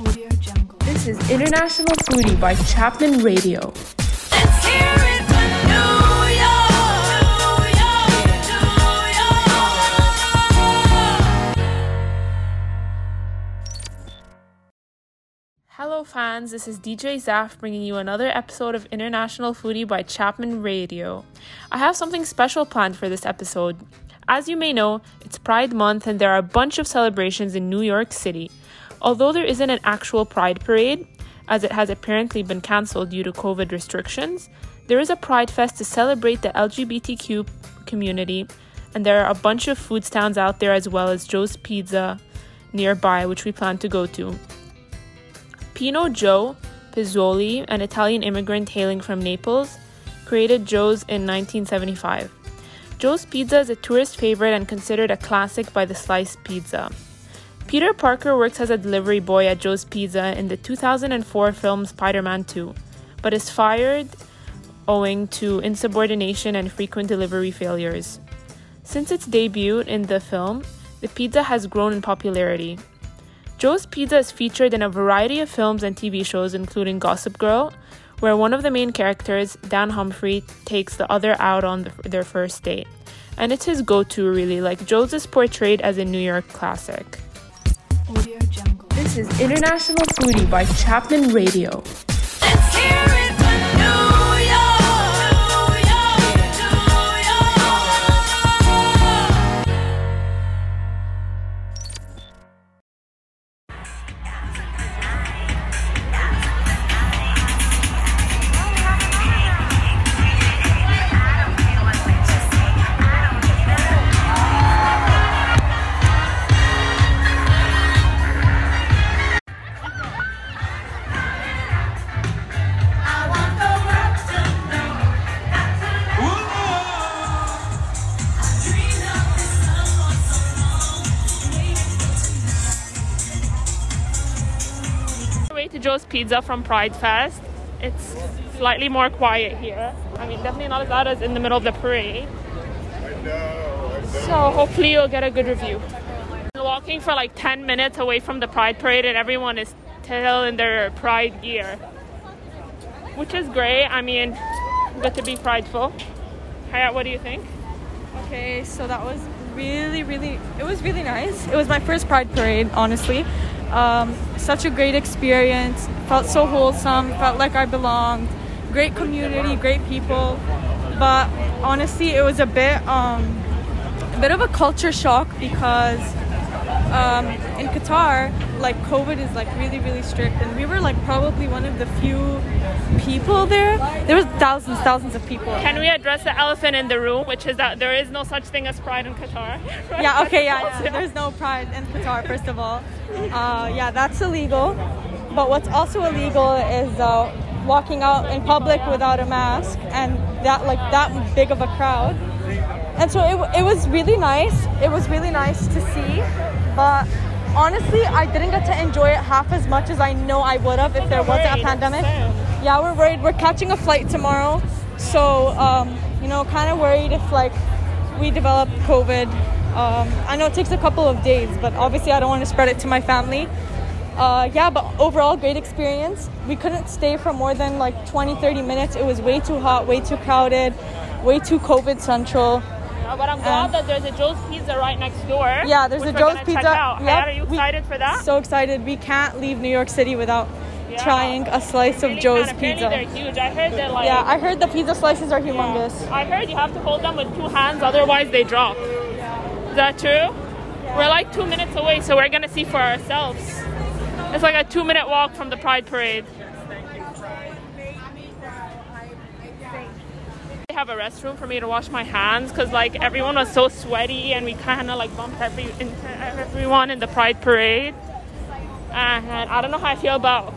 Audio Jungle. This is International Foodie by Chapman Radio. Let's hear it from New York, New York, New York. Hello, fans. This is DJ Zaf bringing you another episode of International Foodie by Chapman Radio. I have something special planned for this episode. As you may know, it's Pride Month and there are a bunch of celebrations in New York City. Although there isn't an actual Pride parade, as it has apparently been cancelled due to COVID restrictions, there is a Pride Fest to celebrate the LGBTQ community, and there are a bunch of food stands out there as well as Joe's Pizza nearby, which we plan to go to. Pino Joe Pozzuoli, an Italian immigrant hailing from Naples, created Joe's in 1975. Joe's Pizza is a tourist favorite and considered a classic by the sliced pizza. Peter Parker works as a delivery boy at Joe's Pizza in the 2004 film Spider Man 2, but is fired owing to insubordination and frequent delivery failures. Since its debut in the film, the pizza has grown in popularity. Joe's Pizza is featured in a variety of films and TV shows, including Gossip Girl, where one of the main characters, Dan Humphrey, takes the other out on the, their first date. And it's his go to, really, like Joe's is portrayed as a New York classic. Audio Jungle. This is International Foodie by Chapman Radio. Let's hear it Pizza from Pride Fest. It's slightly more quiet here. I mean, definitely not as loud as in the middle of the parade. So hopefully you'll get a good review. Walking for like 10 minutes away from the Pride Parade, and everyone is still in their Pride gear, which is great. I mean, good to be prideful. Hayat, what do you think? Okay, so that was really, really, it was really nice. It was my first Pride Parade, honestly. Um, such a great experience. Felt so wholesome. Felt like I belonged. Great community, great people. But honestly, it was a bit, um, a bit of a culture shock because um, in Qatar, like COVID is like really, really strict, and we were like probably one of the few people there. There was thousands, thousands of people. Can we address the elephant in the room, which is that there is no such thing as pride in Qatar? yeah, okay, yeah, yeah. There's no pride in Qatar, first of all. Uh, yeah, that's illegal. But what's also illegal is uh, walking out in public without a mask and that like that big of a crowd. And so it, it was really nice. It was really nice to see. But honestly, I didn't get to enjoy it half as much as I know I would have if there wasn't a pandemic. Yeah, we're worried. We're catching a flight tomorrow. So, um, you know, kind of worried if like we develop COVID. Um, I know it takes a couple of days, but obviously I don't want to spread it to my family. Uh, yeah, but overall, great experience. We couldn't stay for more than like 20, 30 minutes. It was way too hot, way too crowded, way too COVID central. Uh, but I'm glad Um, that there's a Joe's Pizza right next door. Yeah, there's a Joe's Pizza. Yep, are you we- excited for that? So excited. We can't leave New York City without Yeah. trying a slice of Joe's can. Apparently Pizza. They're huge. I heard they're like. Yeah, I heard the pizza slices are Yeah. humongous. I heard you have to hold them with two hands, otherwise they drop. Is that true? We're like two minutes away, so we're gonna see for ourselves. It's like a two-minute walk from the Pride Parade. They have a restroom for me to wash my hands because like everyone was so sweaty and we kind of like bumped every, into everyone in the Pride Parade. And I don't know how I feel about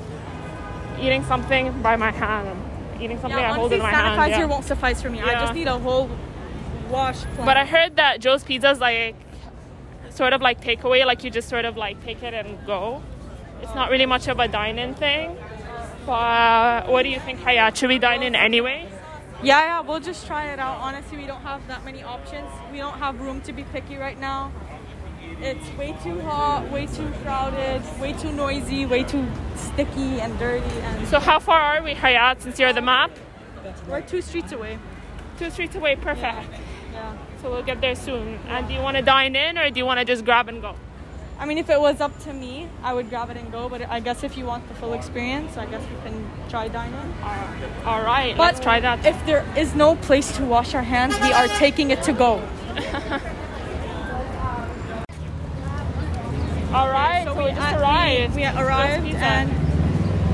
eating something by my hand. Eating something Yeah, I hold in my sanitizer hand. yeah. won't suffice for me. I just need a whole But I heard that Joe's Pizza is like sort of like takeaway, like you just sort of like take it and go. It's not really much of a dine-in thing. But what do you think, Hayat? Should we dine in anyway? Yeah, yeah, we'll just try it out. Honestly, we don't have that many options. We don't have room to be picky right now. It's way too hot, way too crowded, way too noisy, way too sticky and dirty, and So how far are we, Hayat, since you're the map? we're two streets away. Two streets away, perfect. Yeah. So we'll get there soon. And do you want to dine in or do you want to just grab and go? I mean, if it was up to me, I would grab it and go. But I guess if you want the full experience, I guess we can try dining. All right, But let's try that. If there is no place to wash our hands, we are taking it to go. All right, so, we, just arrived. We, we arrived, and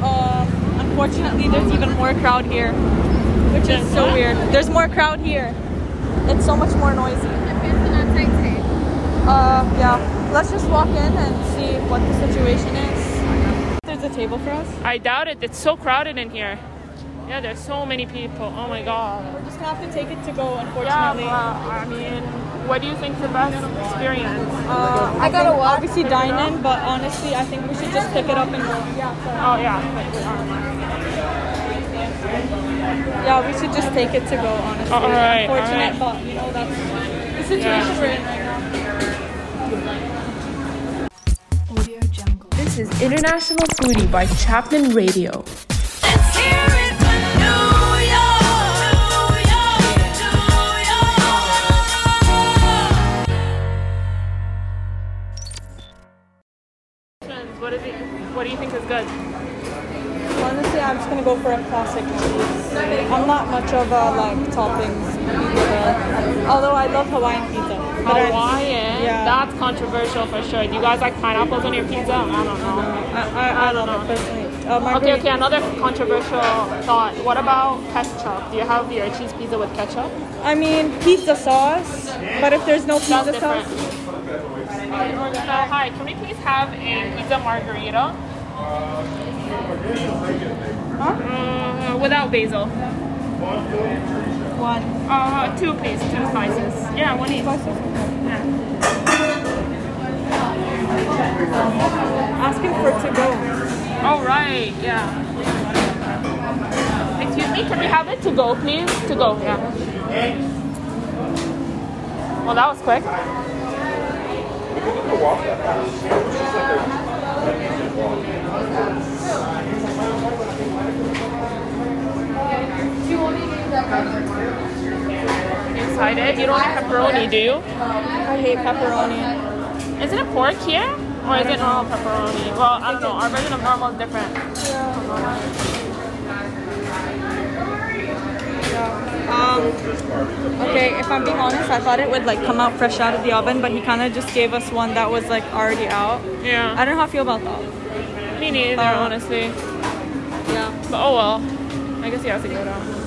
um, unfortunately, there's even more crowd here, which is so weird. There's more crowd here. It's so much more noisy. Uh, yeah. Let's just walk in and see what the situation is. There's a table for us. I doubt it. It's so crowded in here. Yeah, there's so many people. Oh my god. We're just gonna have to take it to go, Yeah, unfortunately. well, I mean, what do you think's the best experience? Uh, I gotta obviously dine in, but honestly, I think we should just pick it up and go. Yeah, Oh yeah. Yeah, we should just take it to go. Honestly, All right, all unfortunate, right. but you know that's the situation Yeah. we're in right now. Audio Jungle. This is International Foodie by Chapman Radio. Let's hear it for New York. New York. What is it? What do you think is good? Honestly, I'm just gonna go for a classic cheese. I'm not much of like toppings. Although I love Hawaiian pizza. But Hawaiian. Yeah. That's controversial for sure. Do you guys like pineapples on your pizza? I don't know. I, I, I love it personally. Uh, Okay, okay, another controversial thought. What about ketchup? Do you have your cheese pizza with ketchup? I mean pizza sauce, but if there's no pizza sauce, So, hi, can we please have a pizza margarita? Uh, without basil. One. Uh, two, please. Two slices. Yeah, one each. Yeah. Asking for to go. All right. Yeah. Excuse me, can we have it to go, please? To go, yeah. Well, that was quick. Inside it, you don't like pepperoni, do you? I hate pepperoni. Is it a pork here? Or is it normal pepperoni? Well, I don't know. Our version of normal is different. Um, okay, if I'm being honest, I thought it would like come out fresh out of the oven, but he kind of just gave us one that was like already out. Yeah. I don't know how I feel about that. Me neither, Uh, honestly. Yeah. But oh well. I guess he has to go down.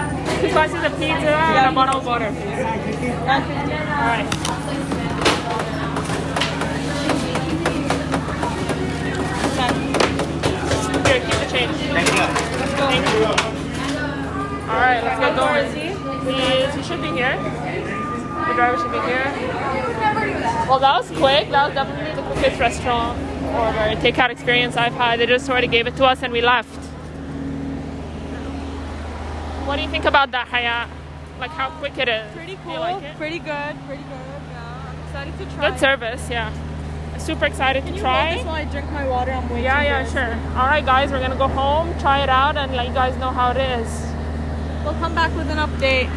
Slices of pizza and a bottle of water. All right. Here, keep the change. Thank you. Thank you. All right, let's get going. He. He should be here. The driver should be here. Well, that was quick. That was definitely the quickest restaurant or takeout experience I've had. They just sort of gave it to us and we left. What do you think about that, Hayat? Like how quick it is. Pretty Do cool. you like it? Pretty good. Pretty good. Yeah. I'm excited to try. Good service, yeah. Super excited Can to you try. hold this while I drink my water? I'm waiting. Yeah, yeah, sure. All right, guys, we're gonna go home, try it out, and let you guys know how it is. We'll come back with an update.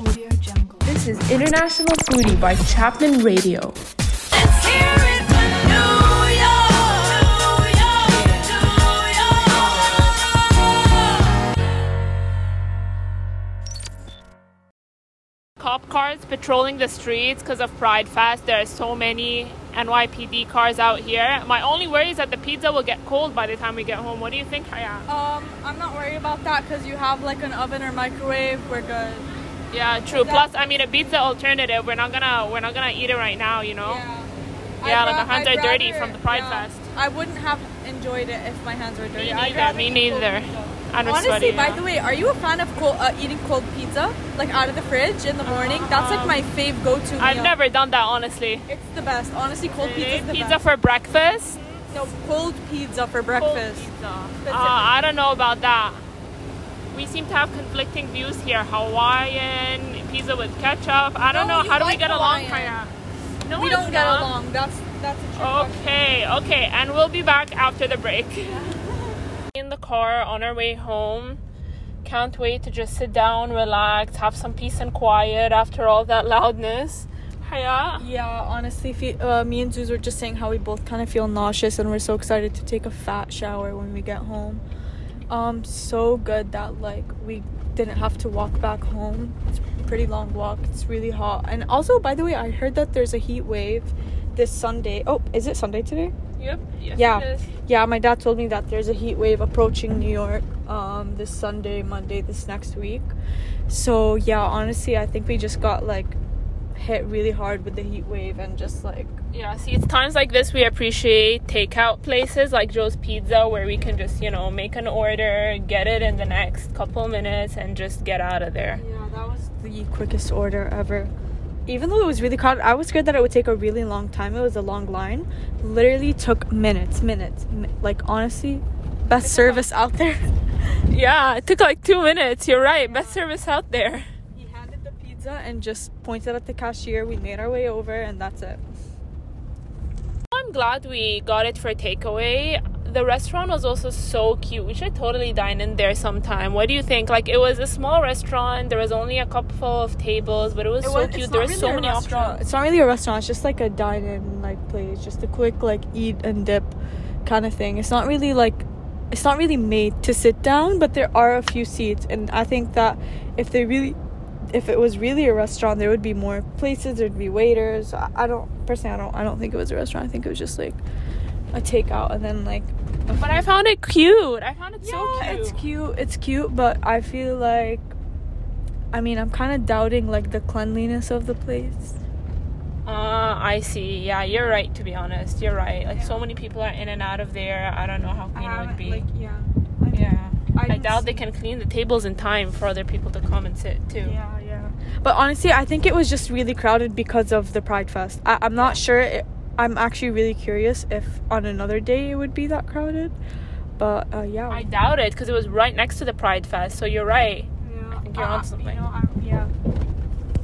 Audio Jungle. This is International Foodie by Chapman Radio. Cop cars patrolling the streets because of Pride Fest. There are so many NYPD cars out here. My only worry is that the pizza will get cold by the time we get home. What do you think, Hayat? Um, I'm not worried about that because you have like an oven or microwave. We're good. Yeah, true. Plus, I mean, a pizza alternative. We're not gonna we're not gonna eat it right now. You know. Yeah. Yeah, I'd like ra- our hands I'd are dirty from the Pride yeah. Fest. I wouldn't have enjoyed it if my hands were dirty. Me neither. Me neither. Pizza. And Honestly, sweaty, by yeah. the way, are you a fan of cold, uh, eating cold pizza, like out of the fridge in the morning? That's like my fave go-to meal. I've never done that honestly. It's the best. Honestly, cold pizza is the Pizza best. for breakfast. no, cold pizza for Cold breakfast. pizza. Uh, I don't know about that. We seem to have conflicting views here. Hawaiian pizza with ketchup. I don't No, know. How do we like get along, Kaya? No, we don't get along. That's that's a true question. Okay, okay, and we'll be back after the break. In the car on our way home. Can't wait to just sit down, relax, have some peace and quiet after all that loudness. Haya? Yeah, honestly, uh, me and Zeus were just saying how we both kind of feel nauseous and we're so excited to take a fat shower when we get home. Um, so good that like we didn't have to walk back home. It's a pretty long walk. It's really hot. And also, by the way, I heard that there's a heat wave this Sunday. Oh, is it Sunday today? Yep. Yes, Yeah. Yeah, my dad told me that there's a heat wave approaching New York um this Sunday, Monday, this next week. So, yeah, honestly, I think we just got like hit really hard with the heat wave and just like Yeah, see, it's times like this we appreciate takeout places like Joe's Pizza where we can just, you know, make an order, get it in the next couple minutes, and just get out of there. Yeah, that was the quickest order ever. Even though it was really crowded, I was scared that it would take a really long time. It was a long line. Literally took minutes, minutes. Mi- Like honestly, best service out there. Yeah, it took like two minutes. You're right. Best service out there. He handed the pizza and just pointed at the cashier. We made our way over, and that's it. I'm glad we got it for takeaway. The restaurant was also so cute. We should totally dine in there sometime. What do you think? Like, it was a small restaurant. There was only a couple of tables, but it was so cute. There were so many options. It's not really a restaurant. It's just like a dine-in like place, just a quick like eat and dip kind of thing. It's not really like it's not really made to sit down, but there are a few seats, and I think that if they really if it was really a restaurant, there would be more places. There'd be waiters. I, I don't personally. I don't. I don't think it was a restaurant. I think it was just like a takeout, and then like. But I found it cute. I found it so yeah, cute. it's cute. It's cute, but I feel like, I mean, I'm kind of doubting like the cleanliness of the place. Uh, I see. Yeah, you're right. To be honest, you're right. Like so many people are in and out of there. I don't know how clean it would be. yeah. yeah, I I, doubt they can clean the tables in time for other people to come and sit too. Yeah, yeah. But honestly, I think it was just really crowded because of the Pride Fest. I- I'm not sure. It- I'm actually really curious if on another day it would be that crowded. But uh, yeah. I doubt it because it was right next to the Pride Fest. So you're right. yeah. think you're on something. You know, I, yeah.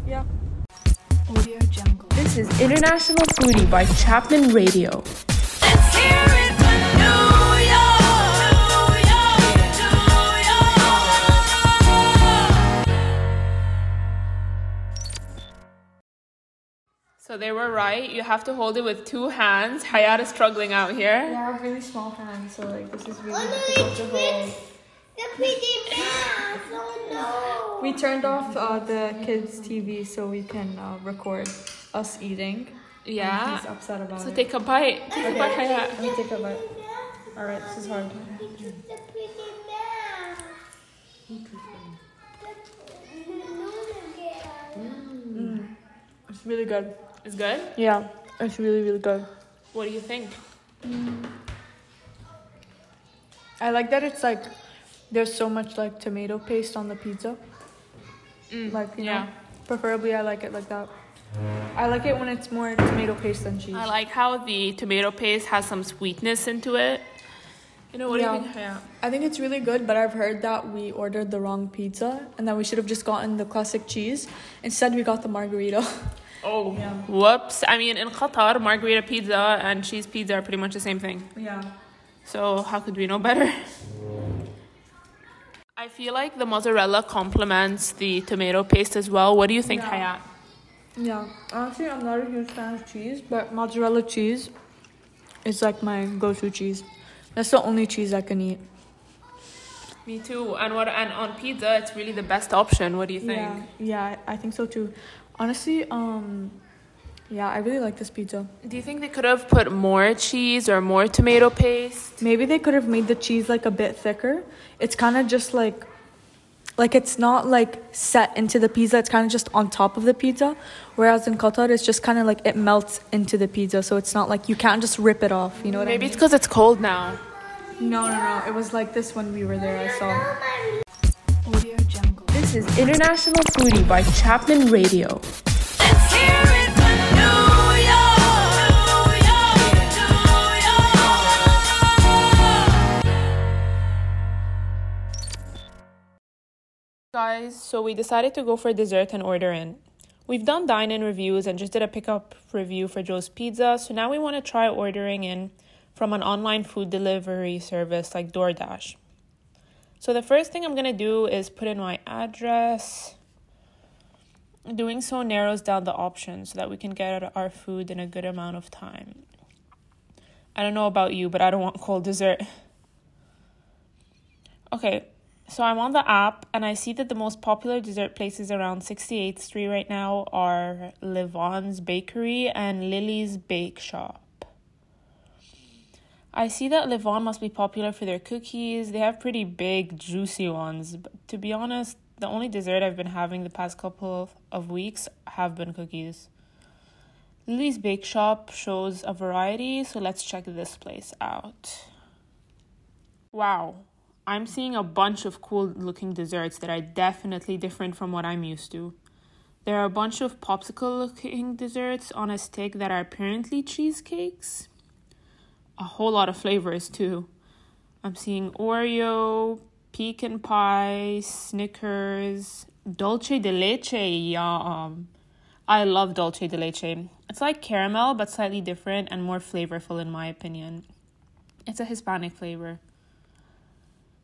Yeah. Audio Jungle. This is International Foodie by Chapman Radio. Let's hear it for So they were right. You have to hold it with two hands. Hayat is struggling out here. I have really small hands, so like this is really difficult to hold. The pretty mask. Oh We turned off uh, the kids' TV so we can uh, record us eating. Yeah. He's upset about So it. take a bite. Take a bite, Hayat. Let me take a bite. All right, this is hard. The pretty mask. It's really good. It's good. Yeah, it's really really good. What do you think? Mm. I like that it's like there's so much like tomato paste on the pizza. Mm, like you yeah. know, preferably I like it like that. I like it when it's more tomato paste than cheese. I like how the tomato paste has some sweetness into it. You know what Yeah. do you think? Hayat? I think it's really good, but I've heard that we ordered the wrong pizza and that we should have just gotten the classic cheese. Instead, we got the margarita. Oh, Yeah. whoops. I mean, in Qatar, margarita pizza and cheese pizza are pretty much the same thing. yeah. So, how could we know better? I feel like the mozzarella complements the tomato paste as well. What do you think, Yeah. Hayat? Yeah. Honestly, I'm not a huge fan of cheese, but mozzarella cheese is like my go-to cheese. That's the only cheese I can eat. Me too. And what? And on pizza, it's really the best option. What do you think? Yeah, yeah, I think so too. Honestly, um, yeah, I really like this pizza. Do you think they could have put more cheese or more tomato paste? Maybe they could have made the cheese like a bit thicker. It's kind of just like, Like it's not like set into the pizza, it's kind of just on top of the pizza. Whereas in Qatar, it's just kind of like it melts into the pizza, so it's not like you can't just rip it off. You know what Maybe I mean? Maybe it's because it's cold now. No, no, no. It was like this when we were there. I saw. Audio Jungle. This is International Foodie by Chapman Radio. Let's hear it from New York. New York. Guys, so we decided to go for dessert and order in. We've done dine in reviews and just did a pickup review for Joe's Pizza, so now we want to try ordering in from an online food delivery service like DoorDash. So the first thing I'm going to do is put in my address. Doing so narrows down the options so that we can get our food in a good amount of time. I don't know about you, but I don't want cold dessert. Okay, so I'm on the app and I see that the most popular dessert places around 68th Street right now are Levain's Bakery and Lily's Bake Shop. I see that Levain must be popular for their cookies. They have pretty big, juicy ones. But to be honest, the only dessert I've been having the past couple of, weeks have been cookies. Lily's Bake Shop shows a variety, so let's check this place out. Wow, I'm seeing a bunch of cool looking desserts that are definitely different from what I'm used to. There are a bunch of popsicle looking desserts on a stick that are apparently cheesecakes. A whole lot of flavors too. I'm seeing Oreo, pecan pie, Snickers, dulce de leche. Yum. I love dulce de leche. It's like caramel but slightly different and more flavorful in my opinion. It's a Hispanic flavor.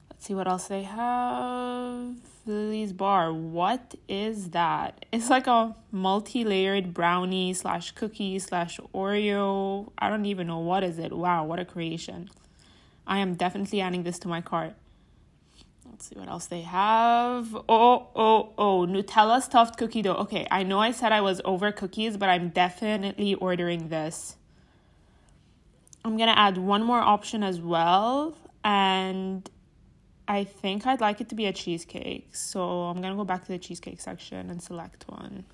Let's see what else they have. Bar. What is that? It's like a multi layered brownie slash cookie slash Oreo. I don't even know what is it. Wow, what a creation. I am definitely adding this to my cart. Let's see what else they have. Oh, oh, oh, Nutella stuffed cookie dough. Okay, I know I said I was over cookies, but I'm definitely ordering this. I'm gonna add one more option as well, and I think I'd like it to be a cheesecake. So I'm gonna go back to the cheesecake section and select one.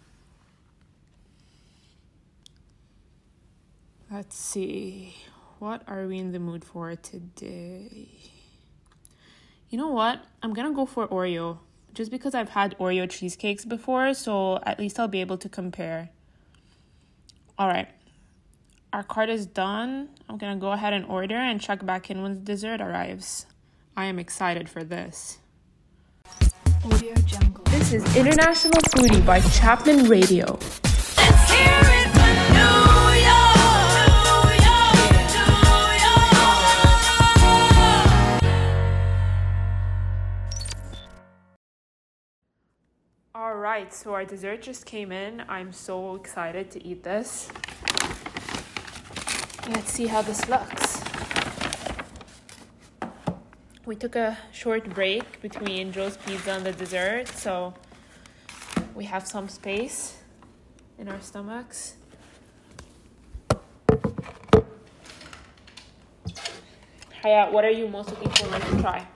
Let's see. What are we in the mood for today? You know what? I'm gonna go for Oreo. Just because I've had Oreo cheesecakes before, so at least I'll be able to compare. Alright. Our cart is done. I'm gonna go ahead and order and check back in when the dessert arrives. I am excited for this. Audio Jungle. This is International Foodie by Chapman Radio. Let's hear it from New York. New York. All right, so our dessert just came in. I'm so excited to eat this. Let's see how this looks. We took a short break between Joe's Pizza and the dessert, so we have some space in our stomachs. Hayat, what are you most looking forward to try?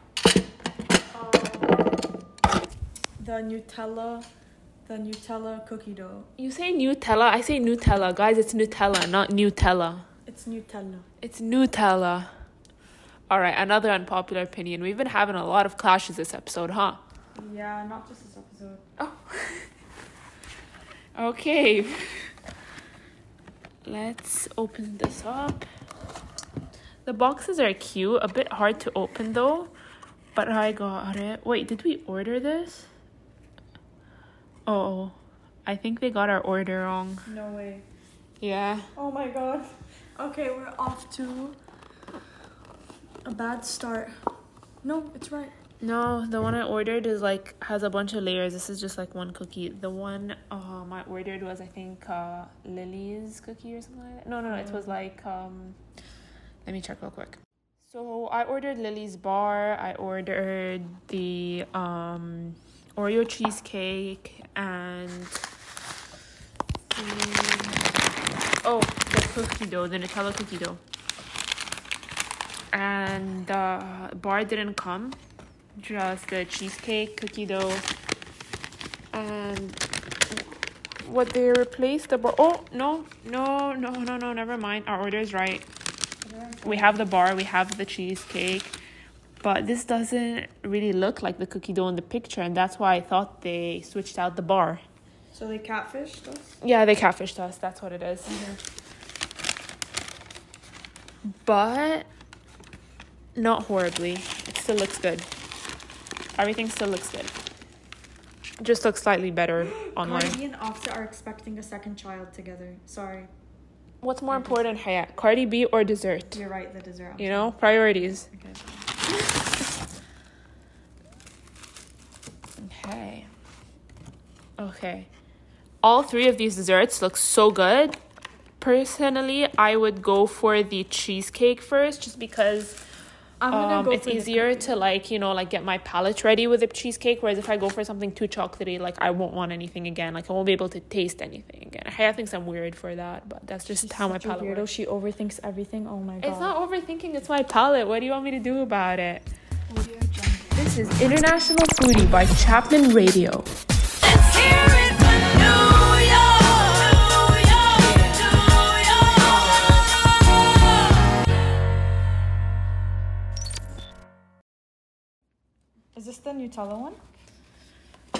Um, the Nutella, the Nutella cookie dough. You say Nutella, I say Nutella. Guys, it's Nutella, not Nutella. It's Nutella. It's Nutella. All right, another unpopular opinion. We've been having a lot of clashes this episode, huh? Yeah, not just this episode. Oh. okay. Let's open this up. The boxes are cute, a bit hard to open though, but I got it. Wait, did we order this? Oh, I think they got our order wrong. No way. Yeah. Oh my god. Okay, we're off to a bad start. No, it's right. No, the one I ordered is like has a bunch of layers. This is just like one cookie. The one um I ordered was I think uh Lily's cookie or something like that. No, no, no, it was like um let me check real quick. So I ordered Lily's bar. I ordered the um Oreo cheesecake and the, oh the cookie dough, the Nutella cookie dough. And the bar didn't come just the cheesecake cookie dough and what they replaced the bar. Oh no, no, no, no, no. Never mind. Our order is right. We have the bar. We have the cheesecake. But this doesn't really look like the cookie dough in the picture, and that's why I thought they switched out the bar. So they catfished us? Yeah, they catfished us. That's what it is. But not horribly. It still looks good. Everything still looks good. Just looks slightly better online. Cardi B and Offset are expecting a second child together. Sorry. What's more important, Hayat? Cardi B or dessert? You're right, the dessert. You know, priorities. Okay. Okay. Okay. All three of these desserts look so good. Personally, I would go for the cheesecake first just because um, go it's for easier cookie. to like, you know, like get my palate ready with a cheesecake. Whereas if I go for something too chocolatey, like I won't want anything again. Like I won't be able to taste anything again. Haya thinks I'm weird for that, but that's just She's how my palate weirdo. works. She overthinks everything. Oh my god. It's not overthinking, it's my palate. What do you want me to do about it? This is International Foodie by Chapman Radio. Is this the Nutella one?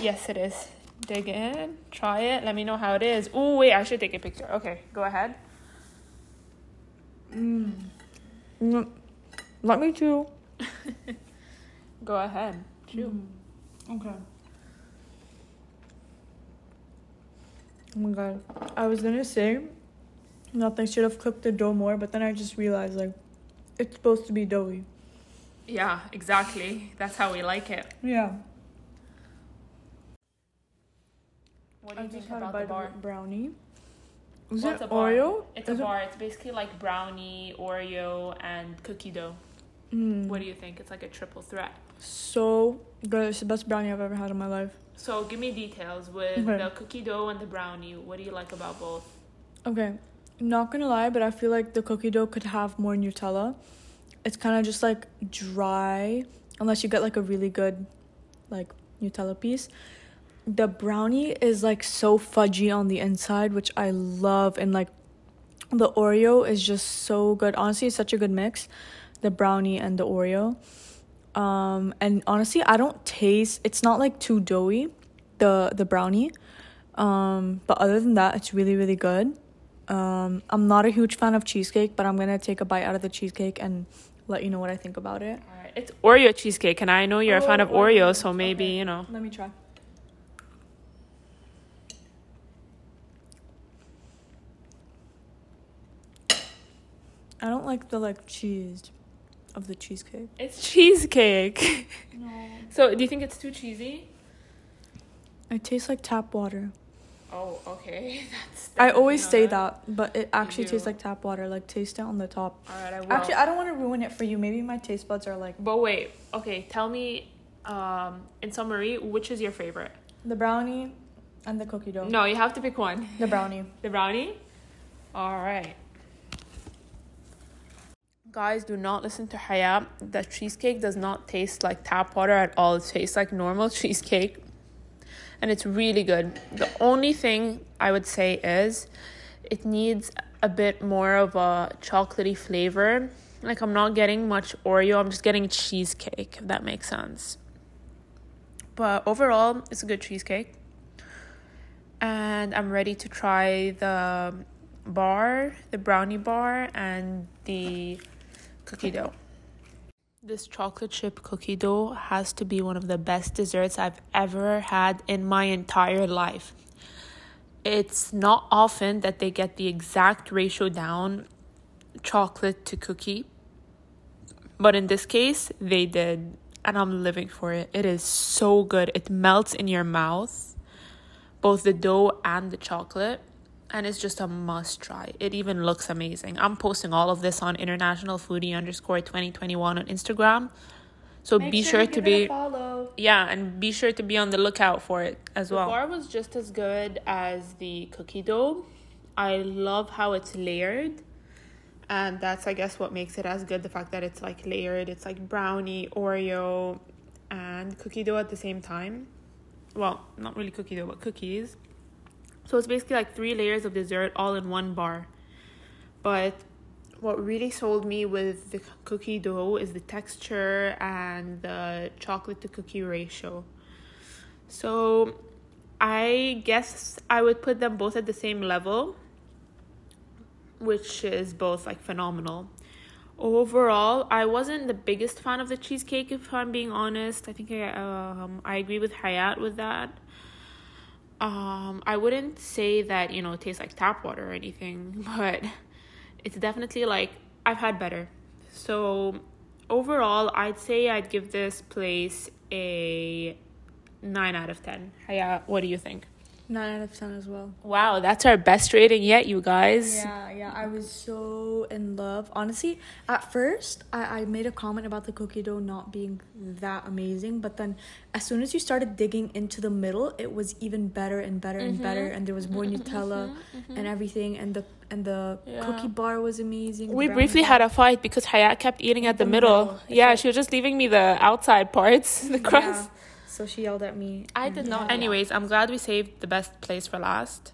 Yes, it is. Dig in, try it, let me know how it is. Oh, wait, I should take a picture. Okay, go ahead. Mm, let me too. Go ahead. Chew. Okay. Oh my god. I was gonna say nothing should have cooked the dough more, but then I just realized like it's supposed to be doughy. Yeah, exactly. That's how we like it. Yeah. What do you think had a about the bar? brownie. Is What's it a bar? Oreo? It's Is a it- bar. It's basically like brownie, Oreo, and cookie dough. Mm. What do you think? It's like a triple threat. So good. It's the best brownie I've ever had in my life. So give me details with Okay. the cookie dough and the brownie. What do you like about both? Okay, not gonna lie, but I feel like the cookie dough could have more Nutella. It's kind of just like dry, unless you get like a really good, like Nutella piece. The brownie is like so fudgy on the inside, which I love, and like the Oreo is just so good. Honestly, it's such a good mix, the brownie and the Oreo. Um, and honestly, I don't taste. It's not like too doughy, the the brownie. Um, but other than that, it's really really good. Um, I'm not a huge fan of cheesecake, but I'm gonna take a bite out of the cheesecake and let you know what I think about it. All right. It's Oreo cheesecake, and I know you're a fan Oh, of Oreo, Oreo. so maybe Okay. you know. Let me try. I don't like the like cheese of the cheesecake. It's cheesecake. No. so, do you think it's too cheesy? It tastes like tap water. Oh, okay. That's. I always definitely say not that, but it actually tastes like tap water. Like taste it on the top. All right, I will. Actually, I don't want to ruin it for you. Maybe my taste buds are like but wait. Okay, tell me. Um, in summary, which is your favorite? the brownie and the cookie dough. No, you have to pick one. The brownie. The brownie? Alright. Guys, do not listen to Hayat. The cheesecake does not taste like tap water at all. It tastes like normal cheesecake. And it's really good. The only thing I would say is it needs a bit more of a chocolatey flavor. Like I'm not getting much Oreo, I'm just getting cheesecake, if that makes sense. But overall, it's a good cheesecake and I'm ready to try the bar, the brownie bar, and the cookie dough. This chocolate chip cookie dough has to be one of the best desserts I've ever had in my entire life. It's not often that they get the exact ratio down chocolate to cookie, but in this case, they did, and I'm living for it. It is so good, it melts in your mouth both the dough and the chocolate and it's just a must try. It even looks amazing. I'm posting all of this on international foodie underscore 2021 on instagram. So be sure, to be yeah and be sure to be on the lookout for it as well. the bar was just as good as the cookie dough. I love how it's layered and that's i guess what makes it as good the fact that it's like layered. It's like brownie oreo and cookie dough at the same time. Well, not really cookie dough, but cookies. So it's basically like three layers of dessert all in one bar. But what really sold me with the cookie dough is the texture and the chocolate to cookie ratio. So I guess I would put them both at the same level, which is both like phenomenal. Overall, I wasn't the biggest fan of the cheesecake if I'm being honest. I think I um I agree with Hayat with that. Um I wouldn't say that, you know, it tastes like tap water or anything, but it's definitely like I've had better. So overall, I'd say I'd give this place a 9 out of 10. Hayat, what do you think? Nine out of ten as well. Wow, that's our best rating yet, you guys. Yeah, yeah. I was so in love. Honestly, at first, I, I made a comment about the cookie dough not being that amazing, but then as soon as you started digging into the middle, it was even better and better and mm-hmm. better, and there was more mm-hmm, Nutella mm-hmm, and everything, and the and the Yeah. cookie bar was amazing. We briefly bar. had a fight because Hayat kept eating at the, The middle. middle. Yeah, she was just leaving me the outside parts, the crust. Yeah. So she yelled at me. I did not. yeah. Anyways, I'm glad we saved the best place for last.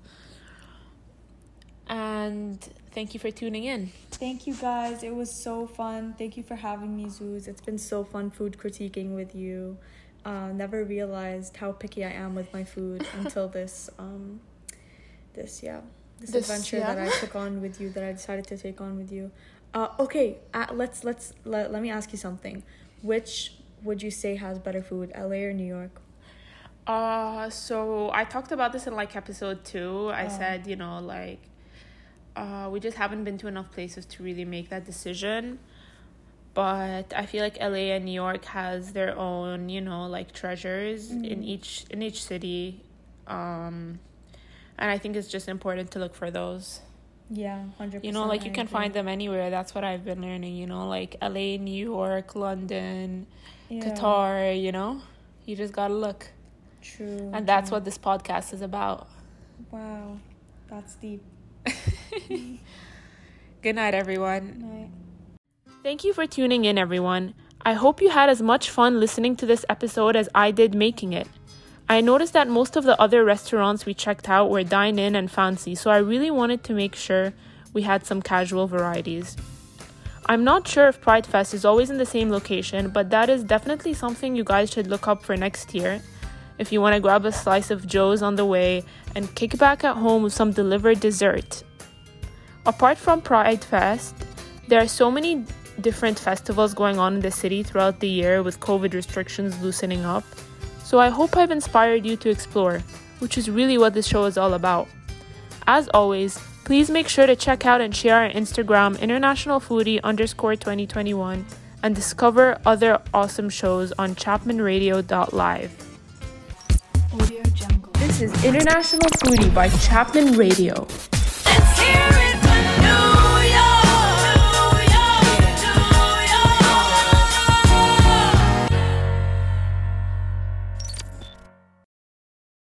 And thank you for tuning in. Thank you guys. It was so fun. Thank you for having me, Zoos. It's been so fun food critiquing with you. Uh, never realized how picky I am with my food until this um this yeah this, This, adventure yeah. that I took on with you that I decided to take on with you. Uh, okay, uh, let's let's let, let me ask you something. Which would you say has better food, LA or New York? Uh, so I talked about this in like episode two. I Oh. said, you know, like, uh, we just haven't been to enough places to really make that decision. But I feel like LA and New York has their own, you know, like treasures in Mhm. each in each city. Um, and I think it's just important to look for those. Yeah, hundred. You know, like you can find them anywhere. That's what I've been learning. You know, like LA, New York, London, Qatar. You know, you just gotta look, True. and that's what this podcast is about. Wow, that's deep. Good night, everyone. Night. Thank you for tuning in, everyone. I hope you had as much fun listening to this episode as I did making it. I noticed that most of the other restaurants we checked out were dine in and fancy, so I really wanted to make sure we had some casual varieties. I'm not sure if Pride Fest is always in the same location, but that is definitely something you guys should look up for next year. If you want to grab a slice of Joe's on the way and kick back at home with some delivered dessert. Apart from Pride Fest, there are so many different festivals going on in the city throughout the year with COVID restrictions loosening up. So I hope I've inspired you to explore, which is really what this show is all about. As always, please make sure to check out and share our Instagram international foodie underscore 2021 and discover other awesome shows on chapmanradio.live. Audio Jungle. This is International Foodie by Chapman Radio.